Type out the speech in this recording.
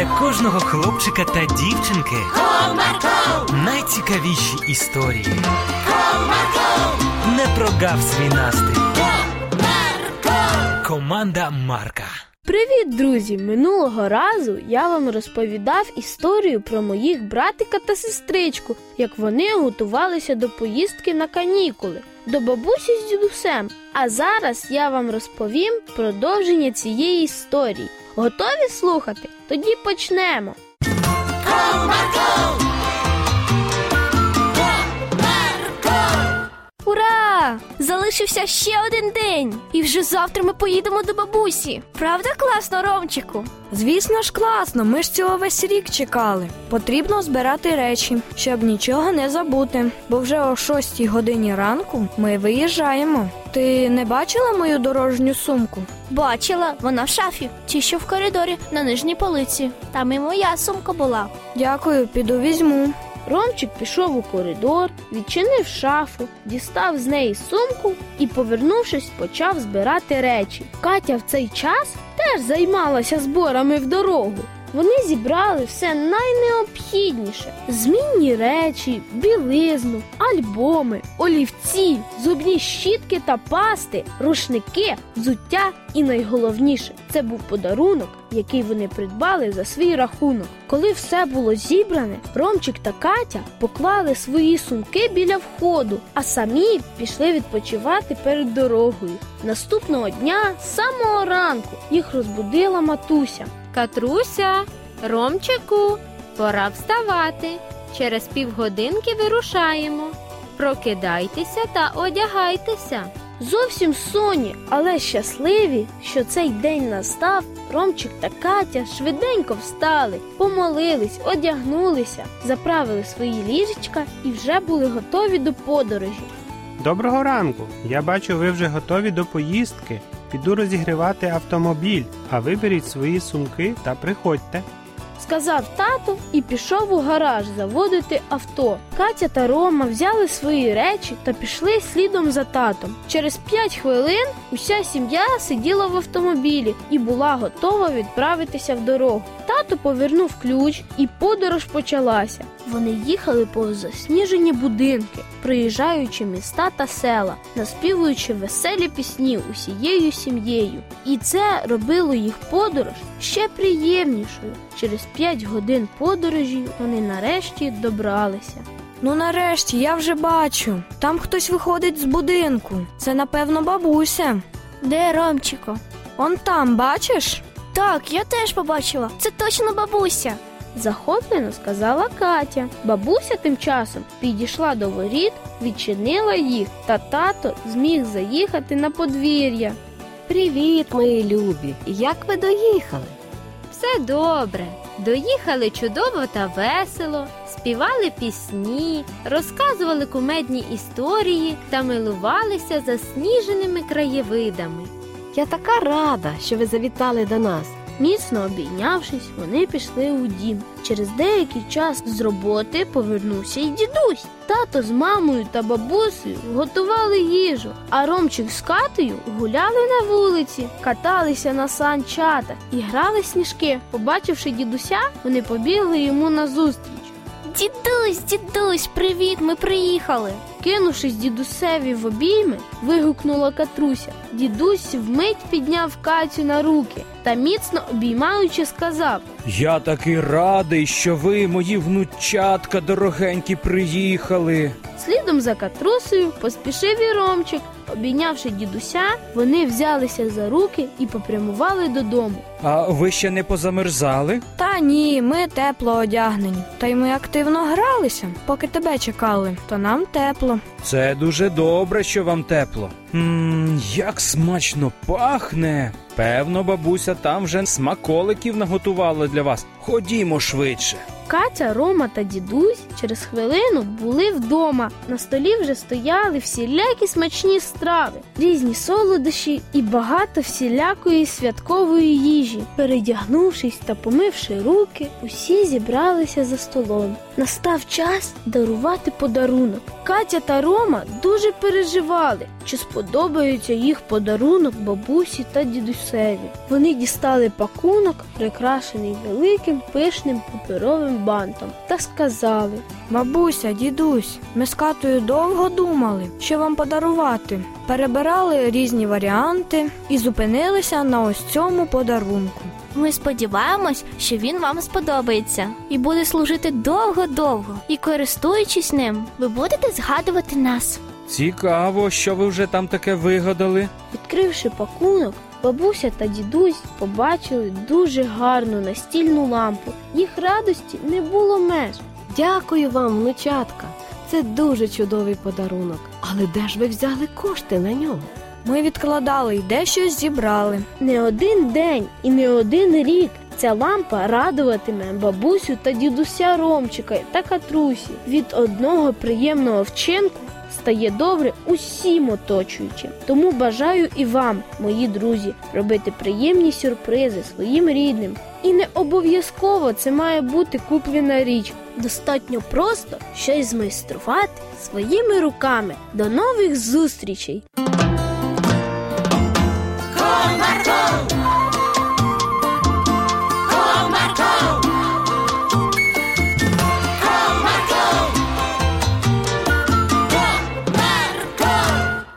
для кожного хлопчика та дівчинки Comarco, найцікавіші історії. Comarco, Не прогав свій настрій. Comarco. Команда Марка. Привіт, друзі! Минулого разу я вам розповідав історію про моїх братика та сестричку, як вони готувалися до поїздки на канікули, до бабусі з дідусем. А зараз я вам розповім продовження цієї історії. Готові слухати? Тоді почнемо. Ура! Залишився ще один день, і вже завтра ми поїдемо до бабусі. Правда, класно, Ромчику? Звісно ж, класно, ми ж цього весь рік чекали. Потрібно збирати речі, щоб нічого не забути. Бо вже о 6 годині ранку ми виїжджаємо. Ти не бачила мою дорожню сумку? Бачила, вона в шафі, чи що в коридорі на нижній полиці. Там і моя сумка була. Дякую, піду візьму. Ромчик пішов у коридор, відчинив шафу, дістав з неї сумку і, повернувшись, почав збирати речі. Катя в цей час теж займалася зборами в дорогу. Вони зібрали все найнеобхідніше: змінні речі, білизну, альбоми, олівці, зубні щітки та пасти, рушники, взуття і найголовніше це був подарунок, який вони придбали за свій рахунок. Коли все було зібране, Ромчик та Катя поклали свої сумки біля входу, а самі пішли відпочивати перед дорогою. Наступного дня, з самого ранку, їх розбудила матуся. Катруся, Ромчику, пора вставати. Через півгодинки вирушаємо. Прокидайтеся та одягайтеся. Зовсім соні, але щасливі, що цей день настав, Ромчик та Катя швиденько встали, помолились, одягнулися, заправили свої ліжечка і вже були готові до подорожі. Доброго ранку. Я бачу, ви вже готові до поїздки. Піду розігрівати автомобіль, а виберіть свої сумки та приходьте. Сказав тато і пішов у гараж заводити авто. Катя та Рома взяли свої речі та пішли слідом за татом. Через п'ять хвилин уся сім'я сиділа в автомобілі і була готова відправитися в дорогу. Тато повернув ключ, і подорож почалася. Вони їхали повз засніжені будинки, проїжджаючи міста та села, наспівуючи веселі пісні усією сім'єю. І це робило їх подорож ще приємнішою. Через п'ять годин подорожі вони нарешті добралися. Ну нарешті, я вже бачу. Там хтось виходить з будинку. Це, напевно, бабуся. Де Ромчику? Он там, бачиш? Так, я теж побачила. Це точно бабуся. Захоплено сказала Катя. Бабуся тим часом підійшла до воріт, відчинила їх, та тато зміг заїхати на подвір'я. Привіт, мої любі! Як ви доїхали? Все добре. Доїхали чудово та весело, співали пісні, розказували кумедні історії та милувалися засніженими краєвидами. Я така рада, що ви завітали до нас. Міцно обійнявшись, вони пішли у дім. Через деякий час з роботи повернувся й дідусь. Тато з мамою та бабусею готували їжу, а Ромчик з Катею гуляли на вулиці, каталися на санчатах і грали сніжки. Побачивши дідуся, вони побігли йому назустріч. Дідусь, дідусь, привіт, ми приїхали. Кинувшись дідусеві в обійми, вигукнула Катруся. Дідусь вмить підняв Катю на руки та міцно обіймаючи сказав: Я такий радий, що ви, мої внучатка дорогенькі, приїхали. Слідом за Катрусею поспішив і Ромчик. Обійнявши дідуся, вони взялися за руки і попрямували додому. А ви ще не позамерзали? Та ні, ми тепло одягнені. Та й ми активно гралися, поки тебе чекали, то нам тепло. Це дуже добре, що вам тепло. Мм, як смачно пахне. Певно, бабуся там вже смаколиків наготувала для вас. Ходімо швидше. Катя, Рома та дідусь через хвилину були вдома. На столі вже стояли всілякі смачні страви, різні солодощі і багато всілякої святкової їжі. Передягнувшись та помивши руки, усі зібралися за столом. Настав час дарувати подарунок. Катя та Рома дуже переживали, чи сподобається їх подарунок бабусі та дідусеві. Вони дістали пакунок, прикрашений великим пишним паперовим бантом, та сказали: Бабуся, дідусь, ми з Катою довго думали, що вам подарувати. Перебирали різні варіанти і зупинилися на ось цьому подарунку. Ми сподіваємось, що він вам сподобається і буде служити довго-довго. І користуючись ним, ви будете згадувати нас. Цікаво, що ви вже там таке вигадали. Відкривши пакунок, бабуся та дідусь побачили дуже гарну настільну лампу. Їх радості не було меж. Дякую вам, внучатка. Це дуже чудовий подарунок. Але де ж ви взяли кошти на нього? Ми відкладали і дещо зібрали. Не один день і не один рік ця лампа радуватиме бабусю та дідуся Ромчика та Катрусі. Від одного приємного вчинку стає добре усім оточуючим. Тому бажаю і вам, мої друзі, робити приємні сюрпризи своїм рідним. І не обов'язково це має бути куплена річ. Достатньо просто щось змайструвати своїми руками. До нових зустрічей!